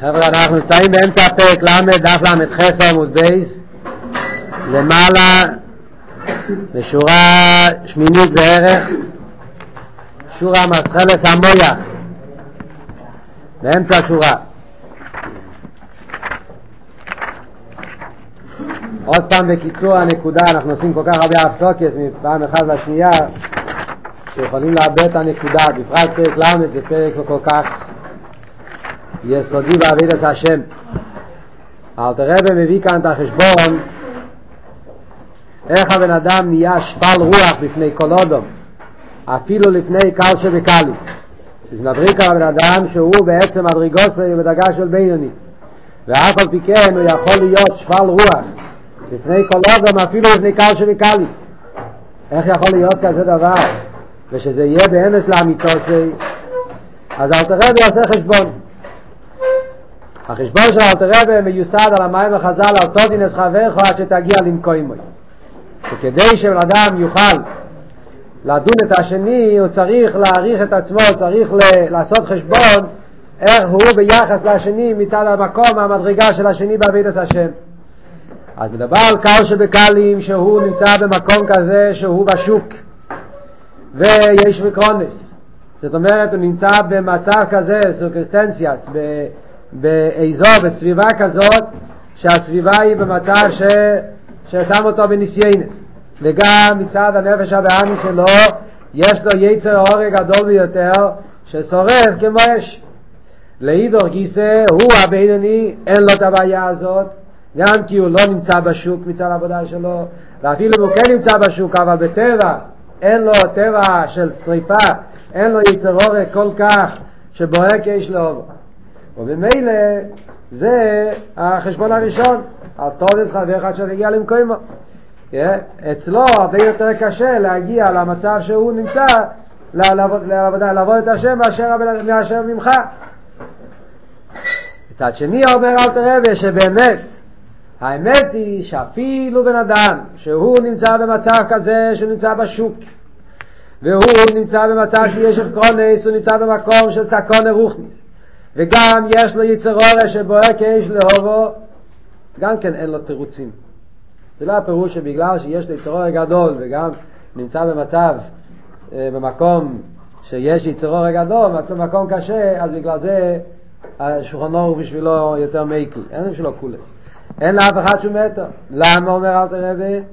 חבר'ה, אנחנו נמצאים באמצע הפרק ל', דף ל"ח עמוד בייס, למעלה, בשורה שמינית בערך, שורה מסחלס המויח, באמצע השורה. עוד פעם בקיצור הנקודה, אנחנו עושים כל כך הרבה הפסוקס מפעם אחת לשנייה, שיכולים לאבד את הנקודה, בפרט פרק ל' זה פרק כל כך יסודי בעבידת השם. אלתר רבי מביא כאן את החשבון איך הבן אדם נהיה שפל רוח בפני כל אודום, אפילו לפני קל שבקלי. אז מדריק על הבן אדם שהוא בעצם מדרגוסי בדרגה של בינוני. ואף על פי כן הוא יכול להיות שפל רוח לפני כל אודום אפילו לפני קל שבקלי. איך יכול להיות כזה דבר? ושזה יהיה באמס לאמיתוסי, אז אלתר רבי עושה חשבון. החשבון של אלתר רבי מיוסד על המים החז"ל על תודינס חברך עד שתגיע למקוימוי. וכדי שבן אדם יוכל לדון את השני, הוא צריך להעריך את עצמו, הוא צריך ל- לעשות חשבון איך הוא ביחס לשני מצד המקום, המדרגה של השני בעבידת השם. אז מדבר על קל שבקלים שהוא נמצא במקום כזה שהוא בשוק ויש מקרונס. זאת אומרת, הוא נמצא במצב כזה, סורקסטנציאס, באזור, בסביבה כזאת, שהסביבה היא במצב ש... ששם אותו בניסיינס. וגם מצד הנפש הבאמי שלו, יש לו יצר אורי גדול ביותר, ששורף כמו אש. לאידור גיסא, הוא הבינוני, אין לו את הבעיה הזאת, גם כי הוא לא נמצא בשוק מצד העבודה שלו, ואפילו אם הוא כן נמצא בשוק, אבל בטבע, אין לו טבע של שריפה, אין לו יצר אורי כל כך שבוער כאש לאובו. ובמילא זה החשבון הראשון, על תודס חברך עד שתגיע למקומו. אצלו הרבה יותר קשה להגיע למצב שהוא נמצא לעבוד, את השם מאשר, ממך. מצד שני אומר אל תרבה שבאמת האמת היא שאפילו בן אדם שהוא נמצא במצב כזה שהוא נמצא בשוק והוא נמצא במצב שיש אבקרונס, הוא נמצא במקום של סקון רוחניס וגם יש לו יצר אורש שבוער כאש לאהובו, גם כן אין לו תירוצים. זה לא הפירוש שבגלל שיש לו יצר אורש גדול וגם נמצא במצב, במקום שיש יצר אורש גדול, במקום קשה, אז בגלל זה השולחן הוא בשבילו יותר מייקל, אין בשבילו קולס. אין לאף אחד שום מטר. למה אומר אל תרבה?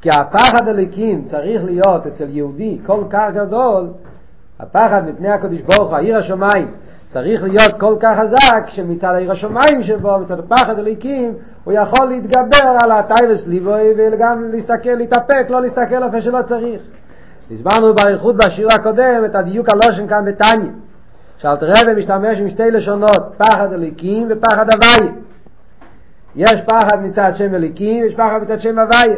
כי הפחד הליקים צריך להיות אצל יהודי כל כך גדול, הפחד מפני הקדוש ברוך הוא, העיר השמיים, צריך להיות כל כך חזק שמצד העיר השמיים שבו, מצד הפחד הליקים, הוא יכול להתגבר על הטיילס ליבוי וגם להסתכל, להתאפק, לא להסתכל איפה שלא צריך. הסברנו באריכות בשיר הקודם את הדיוק הלושן כאן בתניא. שאלת רבי משתמש עם שתי לשונות, פחד הליקים ופחד הוויה. יש פחד מצד שם הליקים ויש פחד מצד שם הוויה.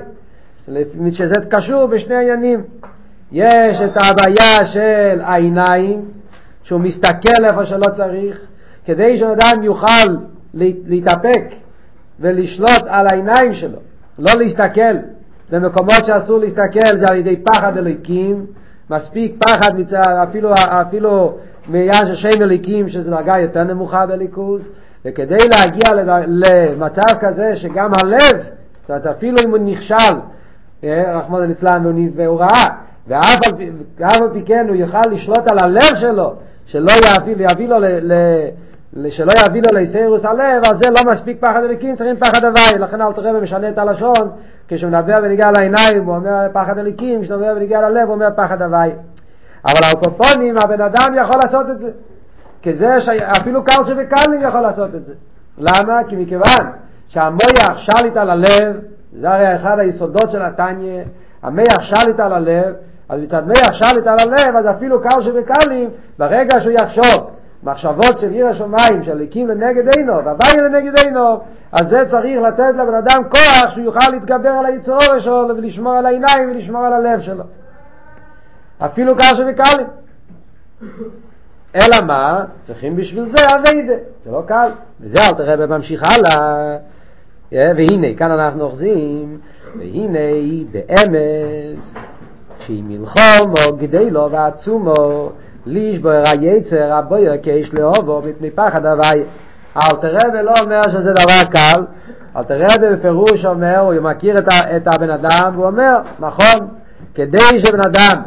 שזה קשור בשני עניינים. יש את הבעיה של העיניים, שהוא מסתכל איפה שלא צריך, כדי שאדם יוכל להתאפק ולשלוט על העיניים שלו, לא להסתכל. במקומות שאסור להסתכל, זה על ידי פחד אליקים, מספיק פחד מצד, אפילו, אפילו מעניין של שם אליקים, שזו דרגה יותר נמוכה בליכוז, וכדי להגיע למצב כזה שגם הלב, זאת אומרת אפילו אם הוא נכשל, רחמון ליצלן והוא ראה, ואף על פי כן הוא יוכל לשלוט על הלב שלו, שלא יביא, יביא לו ל, ל, שלא יביא לו ליסיירוס הלב, אז זה לא מספיק פחד אליקים, צריכים פחד הוואי. לכן אל תראה משנה את הלשון, כשהוא מדבר ונגיע לעיניים הוא אומר פחד אליקים, כשהוא מדבר ונגיע ללב הוא אומר פחד הוואי. אבל האוקופונים, הבן אדם יכול לעשות את זה. כי זה שאפילו קל שבקלים יכול לעשות את זה. למה? כי מכיוון שהמויח שליט על הלב, זה הרי אחד היסודות של התניא, המח שליט על הלב, אז מצד מח שליט על הלב, אז אפילו קל שבקלים, ברגע שהוא יחשוב מחשבות של עיר השמיים, של הקים לנגד עינו, והבית לנגד עינו, אז זה צריך לתת לבן אדם כוח שהוא יוכל להתגבר על היצור שלו, ולשמור על העיניים ולשמור על הלב שלו. אפילו קל שבקלים. אלא מה? צריכים בשביל זה אביידה, זה לא קל. וזה אל תראה בממשיך הלאה. והנה, כאן אנחנו אוחזים, והנה באמת, מלחום או גדלו ועצומו, לישבור היצר הבויר כאיש לאהובו מפני פחד הוואי אל תראה ולא אומר שזה דבר קל אל תראה בפירוש אומר הוא מכיר את, את הבן אדם והוא אומר נכון כדי שבן אדם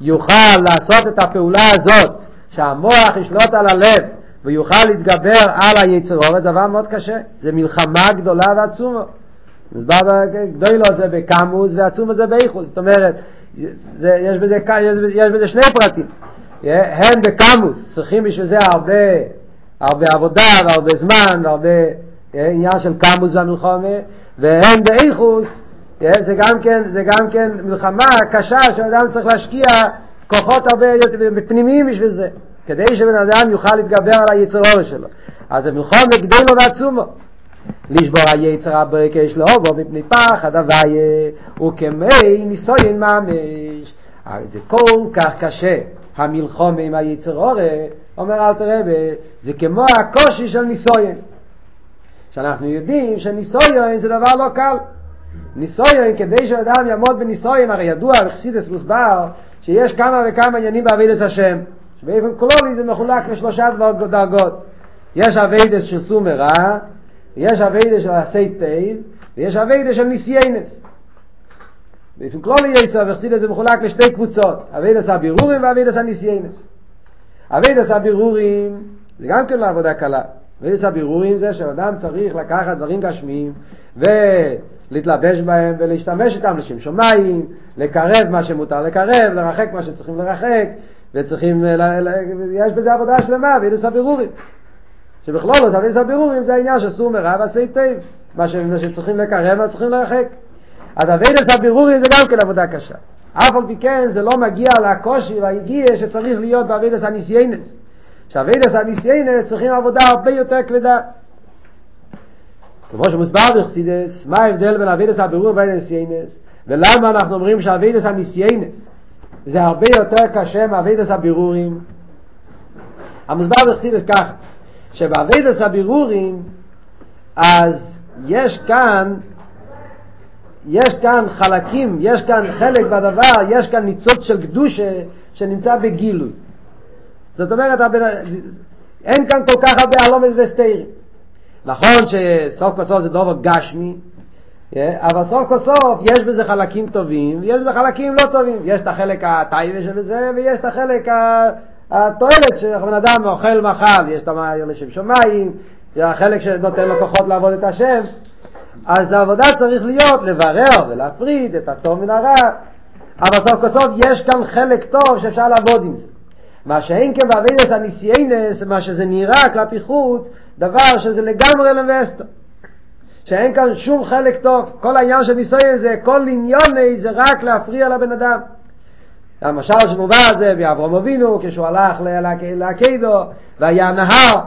יוכל לעשות את הפעולה הזאת שהמוח ישלוט על הלב ויוכל להתגבר על היצרות, זה דבר מאוד קשה. זה מלחמה גדולה ועצומה. גדולו זה בקמוס ועצומה זה באיכוס. זאת אומרת, זה, יש, בזה, יש, בזה, יש בזה שני פרטים. הם בקמוס צריכים בשביל זה הרבה, הרבה עבודה והרבה זמן והרבה עניין של קמוס והמלחמה, והם באיכוס, זה גם כן, זה גם כן מלחמה קשה שאדם צריך להשקיע כוחות הרבה פנימיים בשביל זה. כדי שבן אדם יוכל להתגבר על היצר שלו. אז זה מלחום וגדלו ועצומו. לשבור היצר הברקש לאובו מפני פחד הוויה וכמי ניסויין ממש. זה כל כך קשה המלחמה עם היצר הרע, אומר אלטער רבי, זה כמו הקושי של ניסיון. שאנחנו יודעים שניסיון זה דבר לא קל. ניסיון, כדי שאדם יעמוד בניסיון, הרי ידוע, בחסידות מוסבר, שיש כמה וכמה עניינים בעבודת השם. שבאופן כללי זה מחולק לשלושה דרגות. יש עבודה של סור מרע, יש עבודה של עשה טוב, ויש עבודה של ניסיונות. באופן כללי יותר בחסידות זה מחולק לשתי קבוצות, עבודת הבירורים ועבודת הניסיונות. עבודת הבירורים זה גם כן לא עבודה קלה. עבודת הבירורים זה שאדם צריך לקחת דברים גשמיים ולהתלבש בהם ולהשתמש איתם לשם שמיים, לקרב מה שמותר לקרב, לרחק מה שצריכים לרחק, וצריכים, יש בזה עבודה שלמה, עבודת הבירורים. שבכלל, אז עבודת הבירורים זה העניין של סור מרע ועשה היטב. מה שצריכים לקרב, מה צריכים לרחק. אז עבודת הבירורים זה גם כן עבודה קשה. אף על פי כן זה לא מגיע לקושי והגיע שצריך להיות בעבודת הניסיונות. שעבודת הניסיונות צריכים עבודה הרבה יותר כבדה. כמו שמוסבר בחסידות, מה ההבדל בין עבודת הבירורים ובין הניסיונות, ולמה אנחנו אומרים שעבודת הניסיונות זה הרבה יותר קשה מעבודת הבירורים. המוסבר בחסידות ככה, שבאבידס הבירורים אז יש כאן יש כאן חלקים, יש כאן חלק בדבר, יש כאן ניצוץ של קדושה שנמצא בגילוי. זאת אומרת, אין כאן כל כך הרבה הלומס וסתירים. נכון שסוף כל סוף זה דבר גשמי, אבל סוף כל סוף יש בזה חלקים טובים ויש בזה חלקים לא טובים. יש את החלק הטייבה שבזה ויש את החלק התועלת שבן אדם אוכל מחל, יש את המעיר לשם שמיים, זה החלק שנותן לו כוחות לעבוד את השם. אז העבודה צריך להיות לברר ולהפריד את הטוב מן הרע, אבל סוף כל סוף יש כאן חלק טוב שאפשר לעבוד עם זה. מה שאין כן בעבידס הניסיינס, מה שזה נראה כלפי חוץ, דבר שזה לגמרי לבסטו. שאין כאן שום חלק טוב, כל העניין של ניסיון זה, כל עניון זה רק להפריע לבן אדם. המשל שמובא זה באברום אבינו, כשהוא הלך לעקדו, והיה נהר,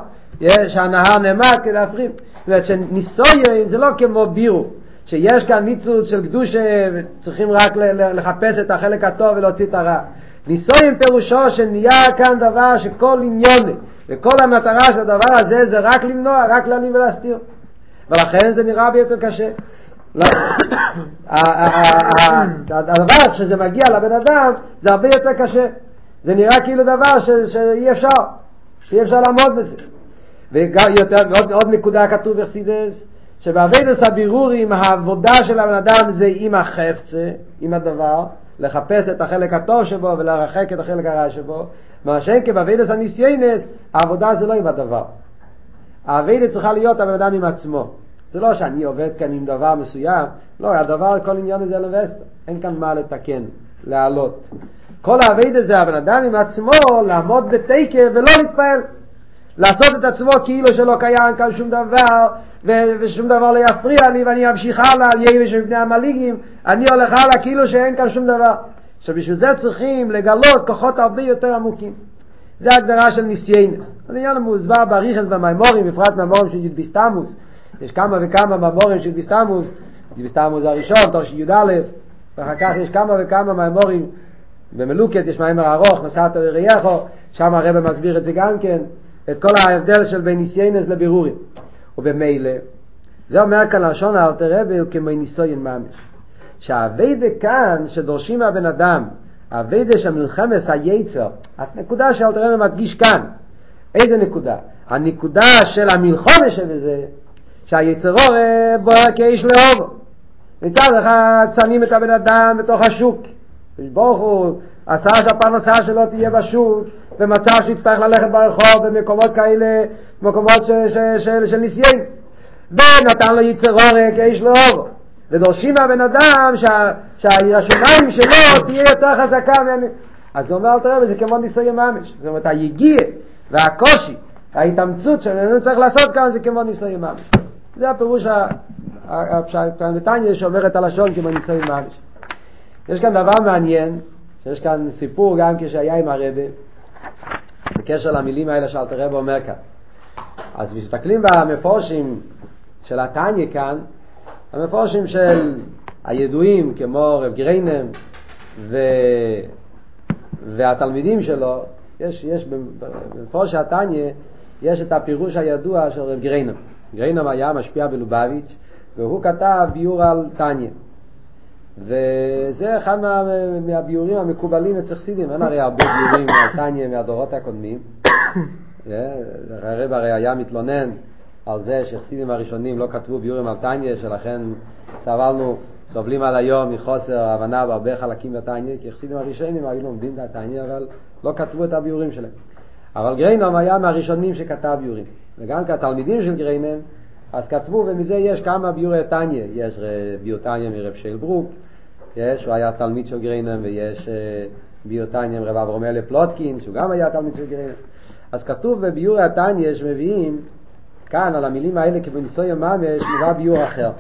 שהנהר נעמד כדי להפריד. זאת אומרת שניסויין זה לא כמו בירו, שיש כאן ניצוץ של קדושה, צריכים רק לחפש את החלק הטוב ולהוציא את הרע. ניסויין פירושו שנהיה כאן דבר שכל עניון, וכל המטרה של הדבר הזה זה רק למנוע, רק להעלים ולהסתיר. ולכן זה נראה ביותר קשה. הדבר שזה מגיע לבן אדם זה הרבה יותר קשה. זה נראה כאילו דבר שאי אפשר, שאי אפשר לעמוד בזה. ועוד נקודה כתוב בחסידס, שבאבידס הבירורים העבודה של הבן אדם זה עם החפצה, עם הדבר, לחפש את החלק הטוב שבו ולהרחק את החלק הרע שבו, מה שאין כבאבידס הניסיינס, העבודה זה לא עם הדבר. האביידה צריכה להיות הבן אדם עם עצמו. זה לא שאני עובד כאן עם דבר מסוים, לא, הדבר, כל עניין הזה לבסטר, אין כאן מה לתקן, להעלות. כל האביידה זה הבן אדם עם עצמו לעמוד בתקר ולא להתפעל. לעשות את עצמו כאילו שלא קיים כאן שום דבר ו- ושום דבר לא יפריע לי ואני אמשיך הלאה על יבש מבני המליגים אני הולך הלאה כאילו שאין כאן שום דבר עכשיו בשביל זה צריכים לגלות כוחות הרבה יותר עמוקים זה הגדרה של ניסיינס. אז עניין מוסבר בריחס במימורים, בפרט מימורים של י"ביסתמוס. יש כמה וכמה מימורים של י"ביסתמוס, י"ביסתמוס הראשון, תור של י"א, ואחר כך יש כמה וכמה מימורים, במלוקת יש מימר ארוך, נסעת לרייכו, שם הרב מסביר את זה גם כן, את כל ההבדל של בין ניסיינס לבירורים. ובמילא, זה אומר כאן לשון האלתר רבי הוא כמו ניסויין ממש. שהאביידה כאן שדורשים מהבן אדם אביידה של מלחמס היצר, הנקודה שאלתר רבי מדגיש כאן, איזה נקודה? הנקודה של המלחומה שבזה, שהיצרו בוער כאיש לאהוב. מצד אחד שמים את הבן אדם בתוך השוק, ברוך הוא עשה שהפרנסה שלו תהיה בשוק, במצב שיצטרך ללכת ברחוב במקומות כאלה, מקומות של ניסיון. ונתן לו יצרו כאיש לאהוב. ודורשים מהבן אדם שה, שהשיניים שלו תהיה יותר חזקה מה... אז אומר תראה, זה כמו ניסיון ממש. זאת אומרת, היגיע והקושי, ההתאמצות שאני צריך לעשות כאן זה כמו ניסיון ממש. זה הפירוש בטניה שאומר את הלשון כמו ניסיון ממש. יש כאן דבר מעניין, שיש כאן סיפור גם כשהיה עם הרבה, בקשר למילים האלה שאלתר רב אומר כאן. אז מסתכלים במפורשים של התניא כאן, המפורשים של הידועים כמו רב גריינם ו... והתלמידים שלו, יש, יש במפורש התניא, יש את הפירוש הידוע של רב גריינם. גריינם היה משפיע בלובביץ' והוא כתב ביור על תניא. וזה אחד מה, מהביורים המקובלים אצל חסידים, אין הרי הרבה ביורים על תניא מהדורות הקודמים. הרב הרי היה מתלונן על זה שחסידים הראשונים לא כתבו ביורים על טניה, שלכן סבלנו, סובלים עד היום מחוסר הבנה בהרבה חלקים בטניה, כי חסידים הראשונים היו לומדים את הטניה, אבל לא כתבו את הביורים שלהם. אבל גריינום היה מהראשונים שכתב ביורים. וגם כתלמידים של גריינם, אז כתבו, ומזה יש כמה ביורי טניה. יש ביור טניה מרב שייל ברוק, יש, הוא היה תלמיד של גריינם, ויש ביור טניה מרב אברומלה פלוטקין, שהוא גם היה תלמיד של גריינם. אז כתוב בביורי הטניה שמביאים כאן על המילים האלה כבניסויה ממש מובא ביור אחר.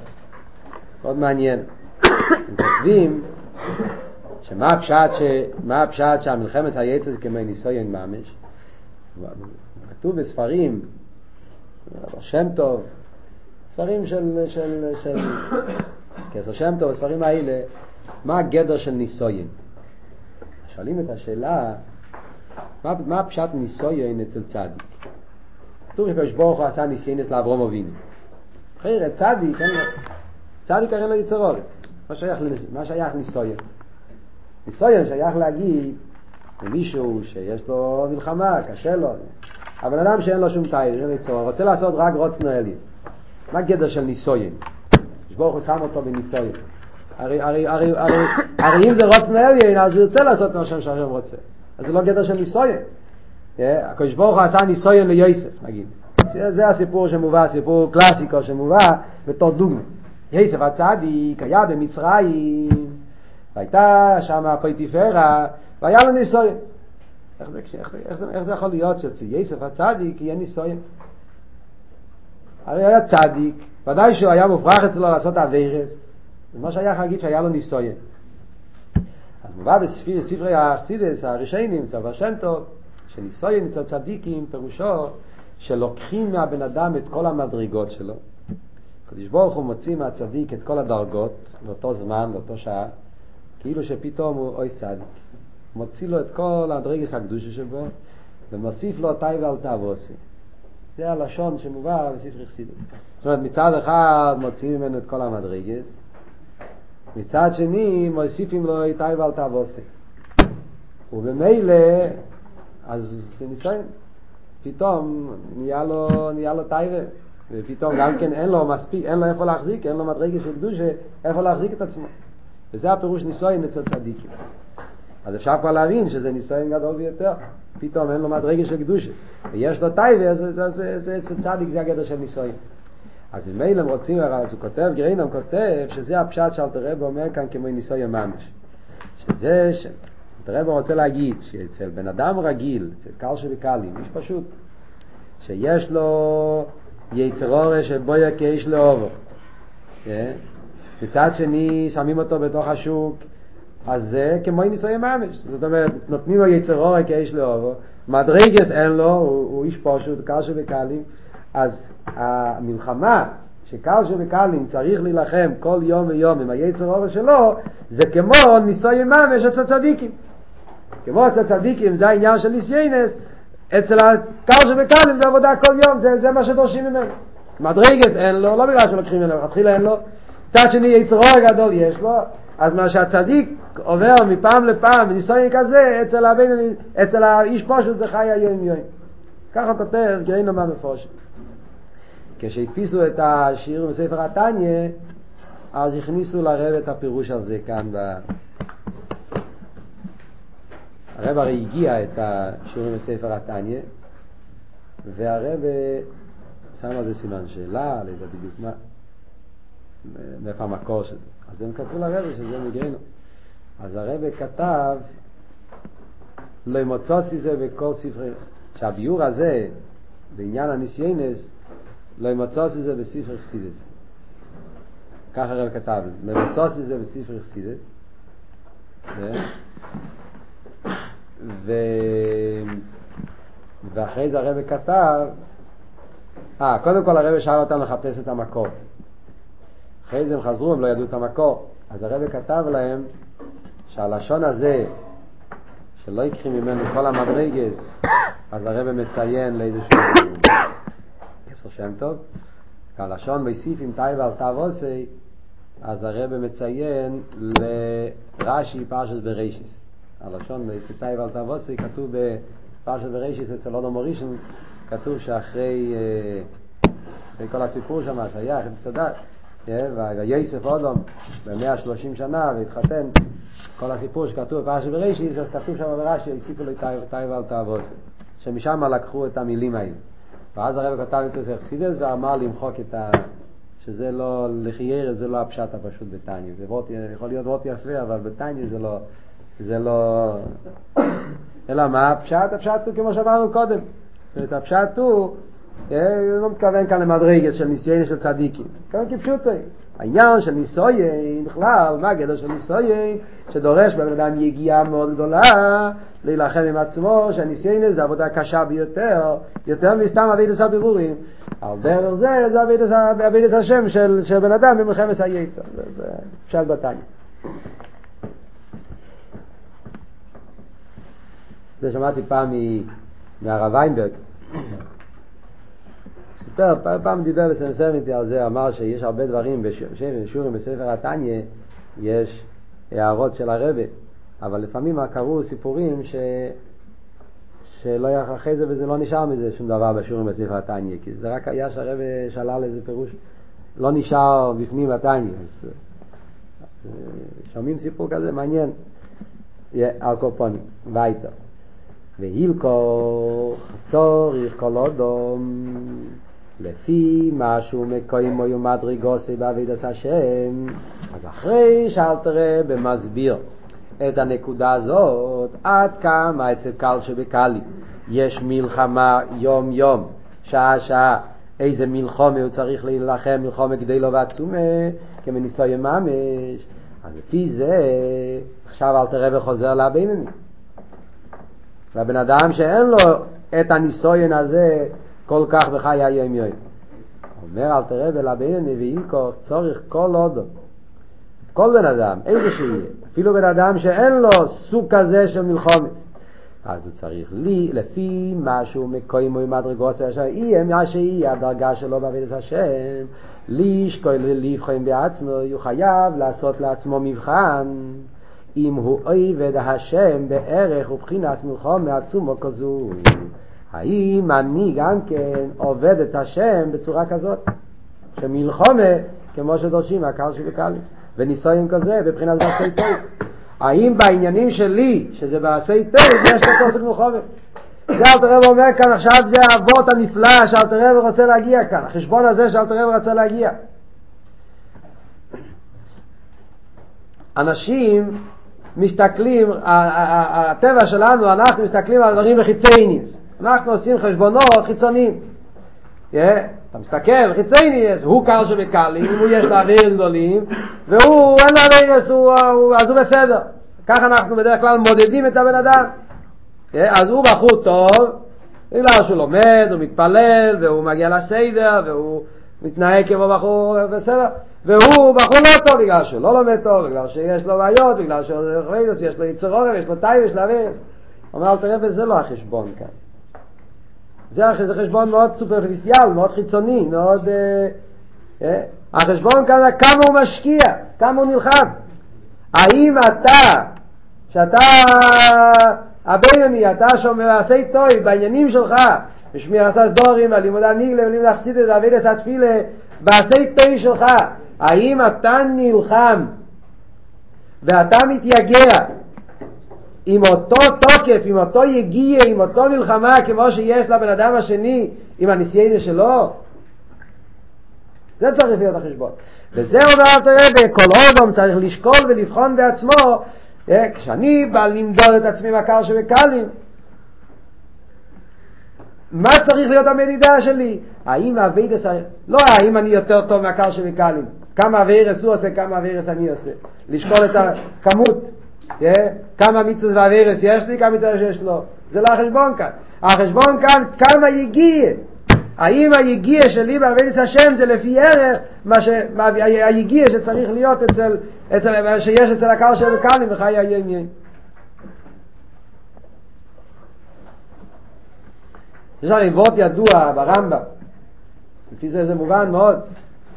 מאוד מעניין. הם כותבים שמה הפשט, ש... מה הפשט שהמלחמת היצר זה כמו ניסויין ממש. כתוב בספרים, שם טוב, ספרים של, של, של כסר שם טוב, הספרים האלה, מה הגדר של ניסויין? שואלים את השאלה, מה, מה הפשט ניסויין אצל צדיק? כתוב שקדוש ברוך הוא עשה ניסיינס לאברום אבינו. אחרת צדיק, צדיק הרי לא יצרות. מה שייך, מה שייך ניסויין? ניסויין שייך להגיד למישהו שיש לו מלחמה, קשה לו. הבן אדם שאין לו שום תאי, אין יצור, רוצה לעשות רק רוץ נועלי. מה גדר של ניסויין? ברוך הוא שם אותו בניסויין. הרי, הרי, הרי, הרי, הרי אם זה רוץ נועלי, אז הוא ירצה לעשות מה שהשם רוצה. אז זה לא גדר של ניסויין. הקדוש ברוך הוא עשה ניסויון ליוסף, נגיד. זה הסיפור שמובא, סיפור קלאסיקו שמובא בתור דוגמא. יוסף הצדיק היה במצרים, והייתה שם פויטיפרה, והיה לו ניסויון. איך זה, איך, איך, איך זה יכול להיות שאצל יוסף הצדיק יהיה ניסויון? הרי היה צדיק, ודאי שהוא היה מופרח אצלו לעשות אביירס, אז מה שייך להגיד שהיה לו ניסויון? אז מובא בספרי האכסידס הראשונים, צבא שם טוב, שניסויין אצל צדיקים פירושו שלוקחים מהבן אדם את כל המדרגות שלו. הקדוש ברוך הוא מוציא מהצדיק את כל הדרגות באותו זמן, באותו שעה, כאילו שפתאום הוא אוי צדיק. מוציא לו את כל הדרגס הקדושה שבו ומוסיף לו תאי ואל תעבוסי. זה הלשון שמובא בספר חסידות. זאת אומרת, מצד אחד מוציאים ממנו את כל המדרגס, מצד שני מוסיפים לו תאי ואל תעבוסי. ובמילא אז זה ניסיון. פתאום נהיה לו, נהיה לו טייבה, ופתאום גם כן אין לו מספיק, אין לו איפה להחזיק, אין לו מדרגה של קדושה, איפה להחזיק את עצמו. וזה הפירוש ניסיון אצל צדיקים. אז אפשר כבר להבין שזה ניסיון גדול ביותר. פתאום אין לו מדרגה של קדושה. ויש לו טייבה, אז זה, זה, זה, אצל צדיק זה הגדר של ניסיון. אז אם הם רוצים, אז הוא כותב, גרינם כותב, שזה הפשט שאלתר רב אומר כאן כמו ניסיון ממש. שזה, ש... הרב רוצה להגיד שאצל בן אדם רגיל, אצל קל שבקלים, איש פשוט, שיש לו יצר אורש שבויה כאיש לאובו. מצד שני, שמים אותו בתוך השוק, אז זה כמו ניסוי ממש. זאת אומרת, נותנים לו יצר אורש כאיש לאובו, מדרגס אין לו, הוא, הוא איש פשוט, קל שבקלים, אז המלחמה שקל שבקלים צריך להילחם כל יום ויום עם היצר אורש שלו, זה כמו ניסוי ממש אצל צדיקים. כמו אצל צדיקים זה העניין של ניסיינס, אצל הקל שבקלים זה עבודה כל יום, זה, זה מה שדורשים ממנו. מדרגס אין לו, לא בגלל שלוקחים ממנו, מלכתחילה אין לו. מצד שני יצרו הגדול יש לו, אז מה שהצדיק עובר מפעם לפעם בניסיון כזה, אצל, הבן, אצל האיש פושט זה חי היום יום. ככה כותב גרעין מה מפורשת. כשהדפיסו את השיר בספר התניא, אז הכניסו לרב את הפירוש על זה כאן. ב... הרב הרי הגיע את השירים בספר התניא, והרב שם על זה סימן שאלה, לא יודע בדיוק מה, מאיפה המקור של זה. אז הם כתבו לרב שזה מגרנו. אז הרב כתב, לא מוצוסי זה בכל ספרי, שהביור הזה, בעניין הניסיינס, לא מוצוסי זה בספר חסידס. ככה הרב כתב, לא מוצוסי זה בספר חסידס. ו... ואחרי זה הרב כתב, אה, קודם כל הרב שאל אותם לחפש את המקור. אחרי זה הם חזרו, הם לא ידעו את המקור. אז הרב כתב להם שהלשון הזה, שלא יקחי ממנו כל המדרגס, אז הרב מציין לאיזשהו עשר שם טוב, הלשון מוסיף עם תאי ועל תו עושי, אז הרב מציין לרש"י פרשת ברישיס. הלשון מוסיף תאי ועל תו עושי כתוב בפרשת ברישיס אצל אודו מורישן, כתוב שאחרי אחרי כל הסיפור שם שהיה, אחרי צדק, ויוסף אודום במאה שלושים שנה והתחתן כל הסיפור שכתוב בפרשת בראשית, אז כתוב שם ברש"י, הוסיפו לו תאי ואל תאבוסי. שמשם לקחו את המילים האלה. ואז הרב כתב לצורך אכסידס ואמר למחוק את ה... שזה לא, לחיירה זה לא הפשט הפשוט בטניה. זה וורט, יכול להיות וורט יפה, אבל בטניה זה לא, זה לא... אלא מה? הפשט, הפשט הוא כמו שאמרנו קודם. זאת אומרת, הפשט הוא, אה, לא מתכוון כאן למדרגת של ניסיון של צדיקים. כאן כפשוטו. העניין של ניסויין, בכלל, מה הגדר של ניסויין? שדורש בבן אדם יגיעה מאוד גדולה להילחם עם עצמו, שהניסיון זה עבודה קשה ביותר, יותר מסתם אבידס הבירורים. על דרך זה, זה אבידס השם של, של בן אדם במלחמת היצר. זה פשט בתניא. זה שמעתי פעם מהרב ויינברג. סיפר, פעם, דיבר בסמסר איתי על זה, אמר שיש הרבה דברים בשיעורים בספר התניא, יש הערות של הרבה, אבל לפעמים קרו סיפורים ש... שלא היה אחרי זה וזה לא נשאר מזה שום דבר בשיעורים בספר התניא, כי זה רק היה שהרבה שלל איזה פירוש, לא נשאר בפנים התניא, אז שומעים סיפור כזה מעניין, על קופונים, וייטר. והילקוך צוריך כל אודום לפי מה שהוא מקוים או מדרגוסי בעבידת השם, אז אחרי שאל תראה במסביר את הנקודה הזאת, עד כמה אצל קל שבקלי יש מלחמה יום יום, שעה שעה, איזה מלחומה הוא צריך להילחם, מלחומה גדלו ועצומה, כמניסוי ממש, אז לפי זה עכשיו אל תראה וחוזר לבינני. לבן אדם שאין לו את הניסויין הזה כל כך בחיי היום יום. אומר אל תראה ולבין ואילקוך צורך כל עוד כל בן אדם, איזה שיהיה, אפילו בן אדם שאין לו סוג כזה של מלחומץ, אז הוא צריך לי, לפי מה שהוא מקוימו עם מדרגות אשר יהיה מה שיהיה הדרגה שלו בעבודת השם, לשקול לבחון בעצמו, הוא חייב לעשות לעצמו מבחן. אם הוא עובד השם בערך ובחינת מלחום מעצומו כזו. האם אני גם כן עובד את השם בצורה כזאת? שמלחומה, כמו שדורשים מהקהל שבקהלים, וניסויים כזה בבחינת בעשי טוב. האם בעניינים שלי, שזה בעשי טוב, יש לו תוסק מלחומה? זה אלתר רב אומר כאן עכשיו, זה האבות הנפלא שאלתר רב רוצה להגיע כאן, החשבון הזה שאלתר רב רוצה להגיע. אנשים מסתכלים, הטבע שלנו, אנחנו מסתכלים על דברים בחיצייניס. אנחנו עושים חשבונות חיצוניים. אתה מסתכל, חיצייניס, הוא קל שבקלים, אם הוא יש לו אוויר גדולים, והוא, אין לו אווירס, אז הוא בסדר. ככה אנחנו בדרך כלל מודדים את הבן אדם. אז הוא בחור טוב, בגלל שהוא לומד, הוא מתפלל, והוא מגיע לסדר, והוא מתנהג כמו בחור בסדר. והוא בחור לא טוב בגלל שהוא לא לומד טוב, בגלל שיש לו בעיות, בגלל שיש לו יצר הרע, יש לו טייב, יש לו עבירות. אומר אלטער רבי, וזה לא החשבון כאן. זה, חשבון מאוד superficial, מאוד חיצוני, מאוד... אה, אה, החשבון כאן כמה הוא משקיע, כמה הוא נלחם. האם אתה, שאתה הבינוני, אתה שומע עשי טוב בעניינים שלך, בשמיר עשה סדורים, הלימוד הניגלה, ולימוד החסידת, ואבידס התפילה, בעשי טוב שלך, האם אתה נלחם ואתה מתייגע עם אותו תוקף, עם אותו יגיע, עם אותו מלחמה כמו שיש לבן אדם השני עם הניסיידה שלו? זה צריך להיות החשבון. וזה אומר אלטער רבי, כל אדם צריך לשקול ולבחון בעצמו, אה, כשאני בא למדוד את עצמי מהקל שבקלים, מה צריך להיות המדידה שלי? האם עבודה, לא האם אני יותר טוב מהקל שבקלים, כמה עבירות הוא עושה, כמה עבירות אני עושה. לשקול את הכמות, כמה מצווה ועבירות יש לי, כמה מצווה שיש לו. זה לא החשבון כאן. החשבון כאן כמה יגיע. האם היגיע שלי בעבודת השם זה לפי ערך מה ש... היגיע שצריך להיות אצל, אצל... שיש אצל הקהל של קאלים בחיי היום יום. יש הרי וורט ידוע ברמב"ם, לפי זה זה מובן מאוד.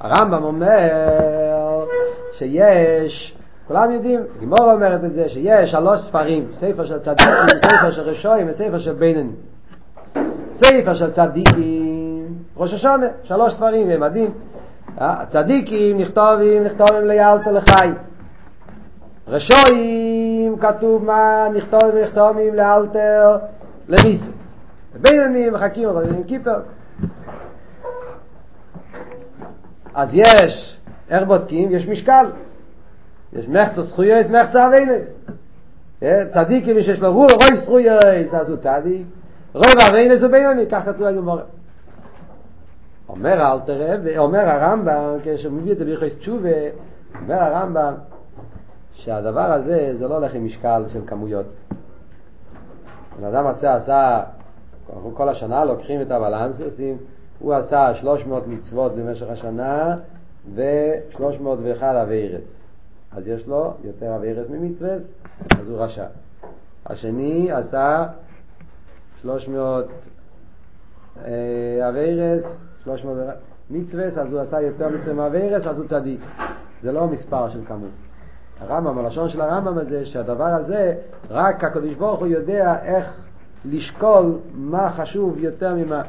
הרמב"ם אומר שיש, כולם יודעים, גימור אומרת את זה, שיש שלוש ספרים, ספר של צדיקים, ספר של רשועים וספר של ביננים. ספר של צדיקים, ראש השונה, שלוש ספרים, הם מדהים. הצדיקים נכתובים, נכתובים ליאלתו לחי. רשועים, כתוב מה נכתובים, נכתובים לאלתר לניסו. ביננים מחכים, אבל עם כיפר. אז יש, איך בודקים? יש משקל. יש מחצה זכויוס, מחצה אביינס. צדיקים, מי שיש לו רוב, רוי זכויוס, אז הוא צדיק. רוב אביינס הוא בינוני, כך כתוב בגמרא. אומר אלתר אומר הרמב"ם, כשהוא מביא את זה ביחס תשובה, אומר הרמב"ם שהדבר הזה זה לא הולך עם משקל של כמויות. בן אדם עשה, עשה, כל השנה לוקחים את הבלנס, עושים הוא עשה 300 מצוות במשך השנה ו-301 אביירס. אז יש לו יותר אביירס ממצווס, אז הוא רשע. השני עשה 300 אביירס, 300 מצווס, אז הוא עשה יותר מצווה מאביירס, אז הוא צדיק. זה לא מספר של כמות. הרמב"ם, הלשון של הרמב"ם הזה, שהדבר הזה, רק הקדוש ברוך הוא יודע איך לשקול מה חשוב יותר ממה.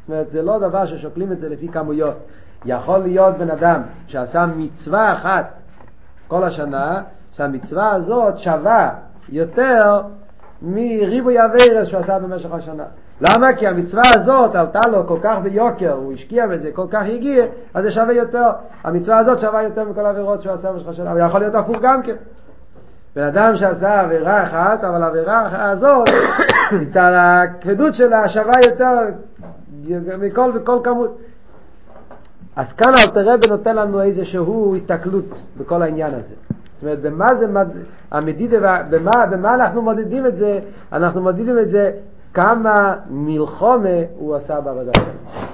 זאת אומרת, זה לא דבר ששוקלים את זה לפי כמויות. יכול להיות בן אדם שעשה מצווה אחת כל השנה, שהמצווה הזאת שווה יותר מריבוי אביירס שהוא עשה במשך השנה. למה? כי המצווה הזאת עלתה לו כל כך ביוקר, הוא השקיע בזה, כל כך הגיע, אז זה שווה יותר. המצווה הזאת שווה יותר מכל העבירות שהוא עשה במשך השנה, ויכול להיות הפוך גם כן. בן אדם שעשה עבירה אחת, אבל העבירה הזאת, מצד הכבדות שלה, שווה יותר מכל כמות. אז כאן אלתר רבי נותן לנו איזשהו הסתכלות בכל העניין הזה. זאת אומרת, במה זה, המדידה, במה, במה אנחנו מודדים את זה? אנחנו מודדים את זה כמה מלחומה הוא עשה בעבודה שלו.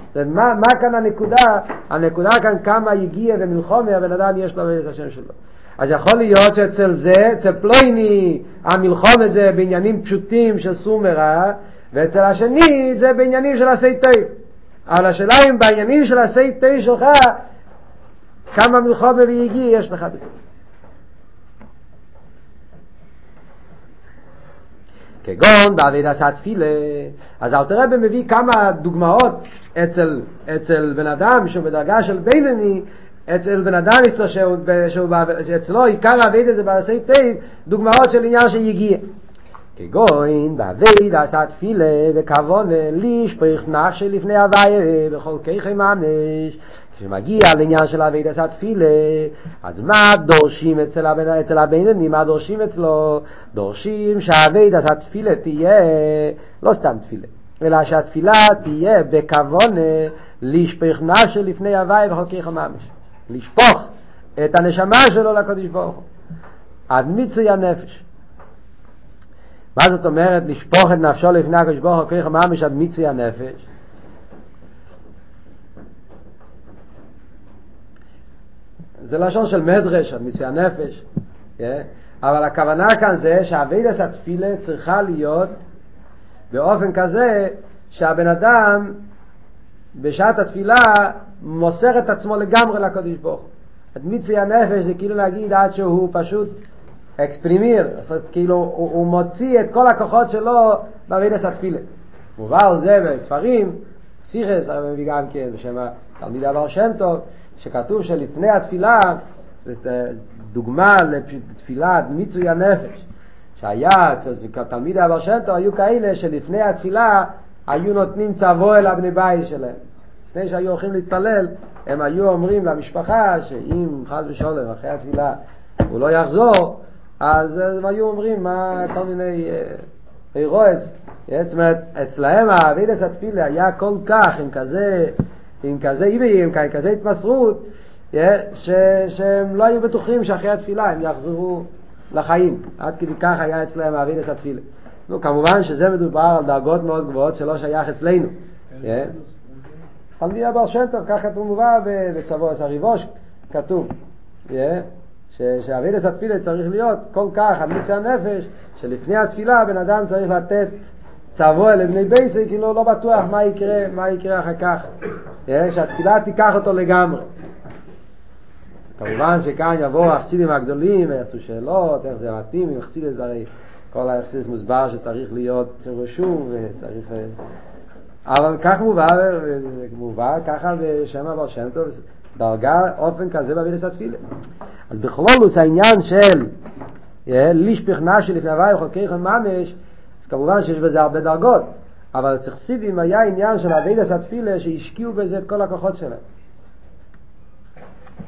זאת אומרת, מה, מה כאן הנקודה? הנקודה כאן כמה הגיע ומלחומה הבן אדם יש לו את השם שלו. אז יכול להיות שאצל זה, אצל פלויני, המלחומה זה בעניינים פשוטים של סומרה, ואצל השני זה בעניינים של עשי תה. אבל השאלה אם בעניינים של עשי תה שלך, כמה מלחומה ויגיע יש לך בזה. כגון בעביד עשה תפילה, אז אל תראה מביא כמה דוגמאות אצל, אצל בן אדם שהוא בדרגה של בינני, אצל בן אדם שהוא, שהוא, שהוא, שאצלו עיקר העביד זה בעשי תיב, דוגמאות של עניין שיגיע. כגון בעביד עשה תפילה וכבון לשפך נפשי לפני הוויה בכל כיכי ממש כשמגיע לעניין של אבי דסת תפילה, אז מה דורשים אצל, הבנ... אצל הבינני, מה דורשים אצלו? דורשים שהאבי דסת תפילה תהיה לא סתם תפילה, אלא שהתפילה תהיה בכוון לשפך נפשי לפני הוואי וחוקריך ממש. לשפוך את הנשמה שלו לקדוש ברוך הוא. עד מיצוי הנפש. מה זאת אומרת לשפוך את נפשו לפני הקדוש ברוך הוא כריך ממש עד מיצוי הנפש? זה לשון של מדרש, על מיצי הנפש, yeah? אבל הכוונה כאן זה שהאבידס התפילה צריכה להיות באופן כזה שהבן אדם בשעת התפילה מוסר את עצמו לגמרי לקדוש ברוך הוא. את מיצי הנפש זה כאילו להגיד עד שהוא פשוט אקספרימיר, כאילו הוא, הוא מוציא את כל הכוחות שלו באבידס התפילה. מובא על זה בספרים, סיכס מביא גם כן בשם תלמיד אבר שם טוב, שכתוב שלפני התפילה, דוגמה לתפילת מיצוי הנפש, שהיה תלמיד אבר שם טוב, היו כאלה שלפני התפילה היו נותנים צבוע אל הבני בית שלהם. לפני שהיו הולכים להתפלל, הם היו אומרים למשפחה שאם חס ושלום אחרי התפילה הוא לא יחזור, אז הם היו אומרים מה, כל מיני אירועס. זאת אומרת, אצלהם האבידס התפילה היה כל כך עם כזה, עם כזה איבי, עם כזה התמסרות, ש, שהם לא היו בטוחים שאחרי התפילה הם יחזרו לחיים. עד כדי כך היה אצלהם האבידס התפילה. נו, כמובן שזה מדובר על דרגות מאוד גבוהות שלא שייך אצלנו. תלמיד הבר שם טוב, ככה כתוב מובא בצבוע הריבוש, כתוב. שאבידס התפילה צריך להיות כל כך מיצי הנפש, שלפני התפילה בן אדם צריך לתת צבוע לבני בייסי, כאילו לא בטוח מה יקרה, מה יקרה אחר כך. שהתפילה תיקח אותו לגמרי. כמובן שכאן יבואו החסידים הגדולים ויעשו שאלות, איך זה מתאים עם חסידס, הרי כל החסידס מוסבר שצריך להיות רשום וצריך... אבל כך מובא, מובא ככה בשם הבעל שם טוב, דרגה, אופן כזה באבידס התפילה. אז בכלולוס העניין של לישפיך נשי לפני הוואי וחוקריכם ממש, אז כמובן שיש בזה הרבה דרגות, אבל אצל חסידים היה עניין של אבידס התפילה שהשקיעו בזה את כל הכוחות שלהם.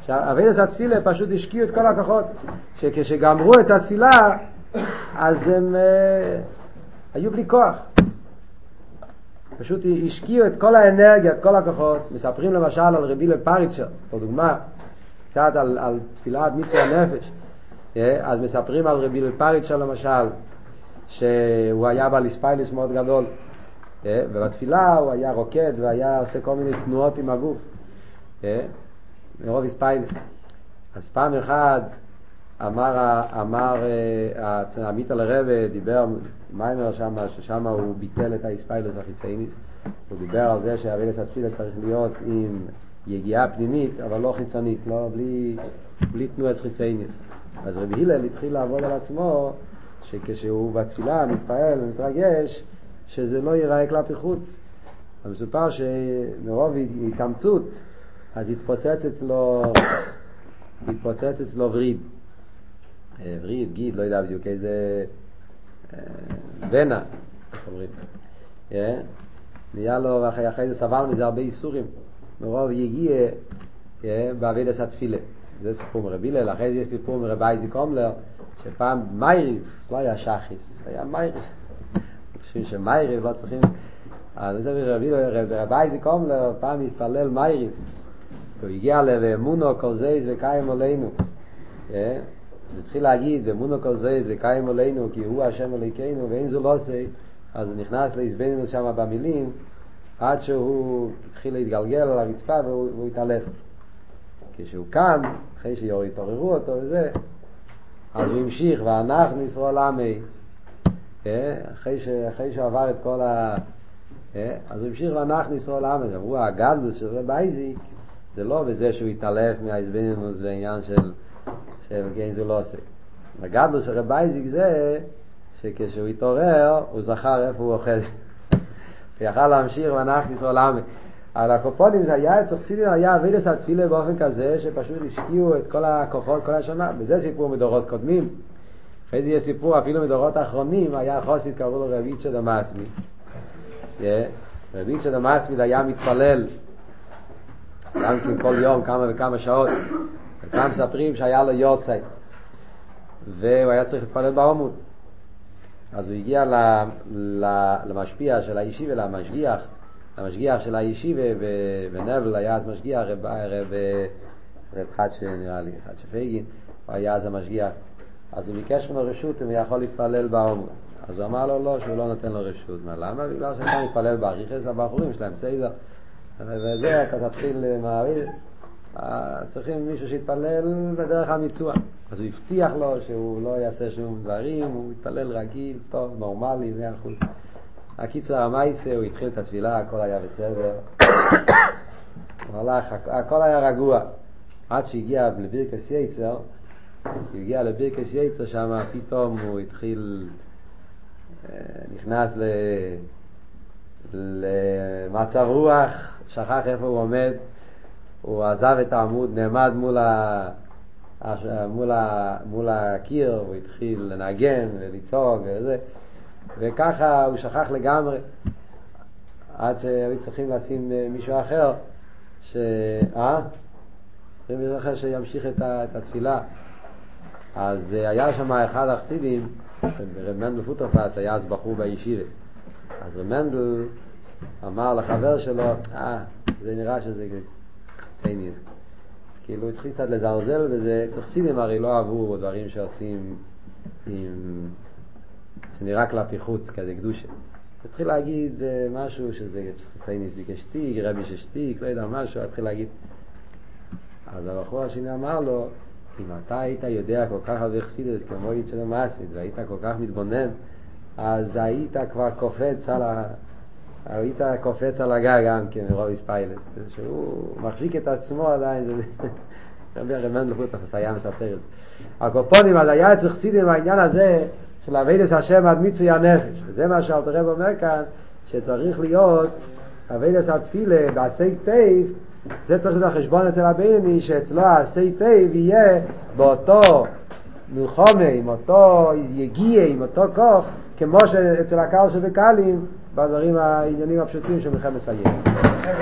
שאבידס התפילה פשוט השקיעו את כל הכוחות, שכשגמרו את התפילה אז הם uh, היו בלי כוח. פשוט השקיעו את כל האנרגיה, את כל הכוחות. מספרים למשל על רבי לפריצ'ר, זו דוגמה, קצת על, על תפילת מצווה הנפש. אה, אז מספרים על רבי לפריצ'ר למשל, שהוא היה בעל איספיילוס מאוד גדול. אה, ובתפילה הוא היה רוקד והיה עושה כל מיני תנועות עם הגוף. אה, מרוב איספיילוס. אז פעם אחת אמר, אמר עמית על הרבה, דיבר מיימר שם, ששם הוא ביטל את האיספיילוס החיצייניס, הוא דיבר על זה שהאבילס התפילה צריך להיות עם יגיעה פנימית, אבל לא חיצונית, לא, בלי, בלי תנועס חיצייניס. אז רבי הלל התחיל לעבוד על עצמו, שכשהוא בתפילה מתפעל ומתרגש, שזה לא ייראה כלפי חוץ. מסופר שמרוב התאמצות, אז התפוצץ אצלו, התפוצץ אצלו וריד. וריד, גיד, לא יודע בדיוק איזה ונה, איך אומרים. נהיה לו, ואחרי זה סבל מזה הרבה איסורים, מרוב יגיע בעבידת התפילה. זה סיפור מרבי הלל, אחרי זה יש סיפור מרבי אייזיק אומלר, שפעם מייריב, לא היה שחיס, היה מייריב. חושבים שמייריב לא צריכים... אז זה רבי אייזיק אומלר, פעם התפלל מייריב. הוא הגיע לאמונו כל זייז וקיים עלינו. אז התחיל להגיד, אמונו כל זייז וקיים עלינו, כי הוא השם אלוקינו ואין זו לא עושה, אז הוא נכנס להזבננו שם במילים, עד שהוא התחיל להתגלגל על הרצפה והוא התעלף. כשהוא קם, אחרי שהתעוררו אותו וזה, אז הוא המשיך, ואנחנו ישראל עמי, אחרי, ש, אחרי שהוא עבר את כל ה... אז הוא המשיך ואנחנו ישראל עמי, אמרו הגדלוס של רב אייזיק, זה לא בזה שהוא התעלף מהאיזבנינוס ועניין של, של גנזו לא עושה. הגדלוס של רב אייזיק זה שכשהוא התעורר, הוא זכר איפה הוא אוכל. הוא יכל להמשיך ואנחנו ישראל עמי. על הקופונים זה היה אצל חסידים, היה אבידס התפילה באופן כזה שפשוט השקיעו את כל הכוחות כל השנה, וזה סיפור מדורות קודמים. אחרי זה יש סיפור אפילו מדורות האחרונים, היה חוסית קראו לו רביצ'ה דמאסמי. רביצ'ה דמאסמי היה מתפלל גם כן כל יום כמה וכמה שעות. וכאן מספרים שהיה לו יורצייט והוא היה צריך להתפלל בעומוד. אז הוא הגיע למשפיע של האישי ולמשגיח המשגיח של הישיבה בנבל היה אז משגיח רב, רב, רב חדש נראה לי, חדש פייגין, הוא היה אז המשגיח. אז הוא ביקש ממנו רשות אם הוא יכול להתפלל בעומר. אז הוא אמר לו לא, שהוא לא נותן לו רשות. מה, למה? בגלל שאתה מתפלל באריכס, הבחורים שלהם סיידר. וזה, אתה תתחיל מעריך. צריכים מישהו שיתפלל בדרך המיצוע. אז הוא הבטיח לו שהוא לא יעשה שום דברים, הוא יתפלל רגיל, טוב, נורמלי, מאה אחוז. הקיצר המייסה, הוא התחיל את התפילה, הכל היה בסדר. הוא הלך, הכל היה רגוע. עד שהגיע לברכס יצר, כשהוא הגיע לבירקס יצר שם, פתאום הוא התחיל, אה, נכנס. למצב רוח, שכח איפה הוא עומד, הוא עזב את העמוד, נעמד מול, ה... מול, ה... מול הקיר, הוא התחיל לנגן ולצעוק וזה, וככה הוא שכח לגמרי, עד שהיו צריכים לשים אה, מישהו אחר, ש... אה? צריכים מישהו אחר שימשיך את, ה... את התפילה. אז אה, היה שם אחד החסידים, רב מנדל פוטרפס, היה אז בחור בישיבה. אז רב מנדל אמר לחבר שלו, אה, זה נראה שזה צייניס. כאילו התחיל קצת לזלזל בזה, חסידים הרי לא אהבו דברים שעושים עם... שנראה כלפי חוץ, כזה קדושה. התחיל להגיד אה, משהו שזה צייניס דיקשתיק, רבי ששתיק, לא יודע משהו, התחיל להגיד. אז הבחור השני אמר לו, אם אתה היית יודע כל כך הרבה חסידס כמו יצר המאסית והיית כל כך מתבונן, אז היית כבר קופץ על ה... היית קופץ על הגג גם כן, רוביס פיילס, שהוא מחזיק את עצמו עדיין, זה... רבי הרמן לחוטפס היה מספר את זה. הקופונים, אז היה אצל חסידים העניין הזה של אבידס השם עד מיצוי הנפש, וזה מה שאלתר אומר כאן, שצריך להיות עבודת התפילה ועשה טוב זה צריך להיות החשבון אצל הבינוני, שאצלו העשה טוב יהיה באותו מלחמה, עם אותו יגיעה, עם אותו כוח, כמו שאצל הקל שבקלים, בדברים העניינים הפשוטים של מלחמת היצר.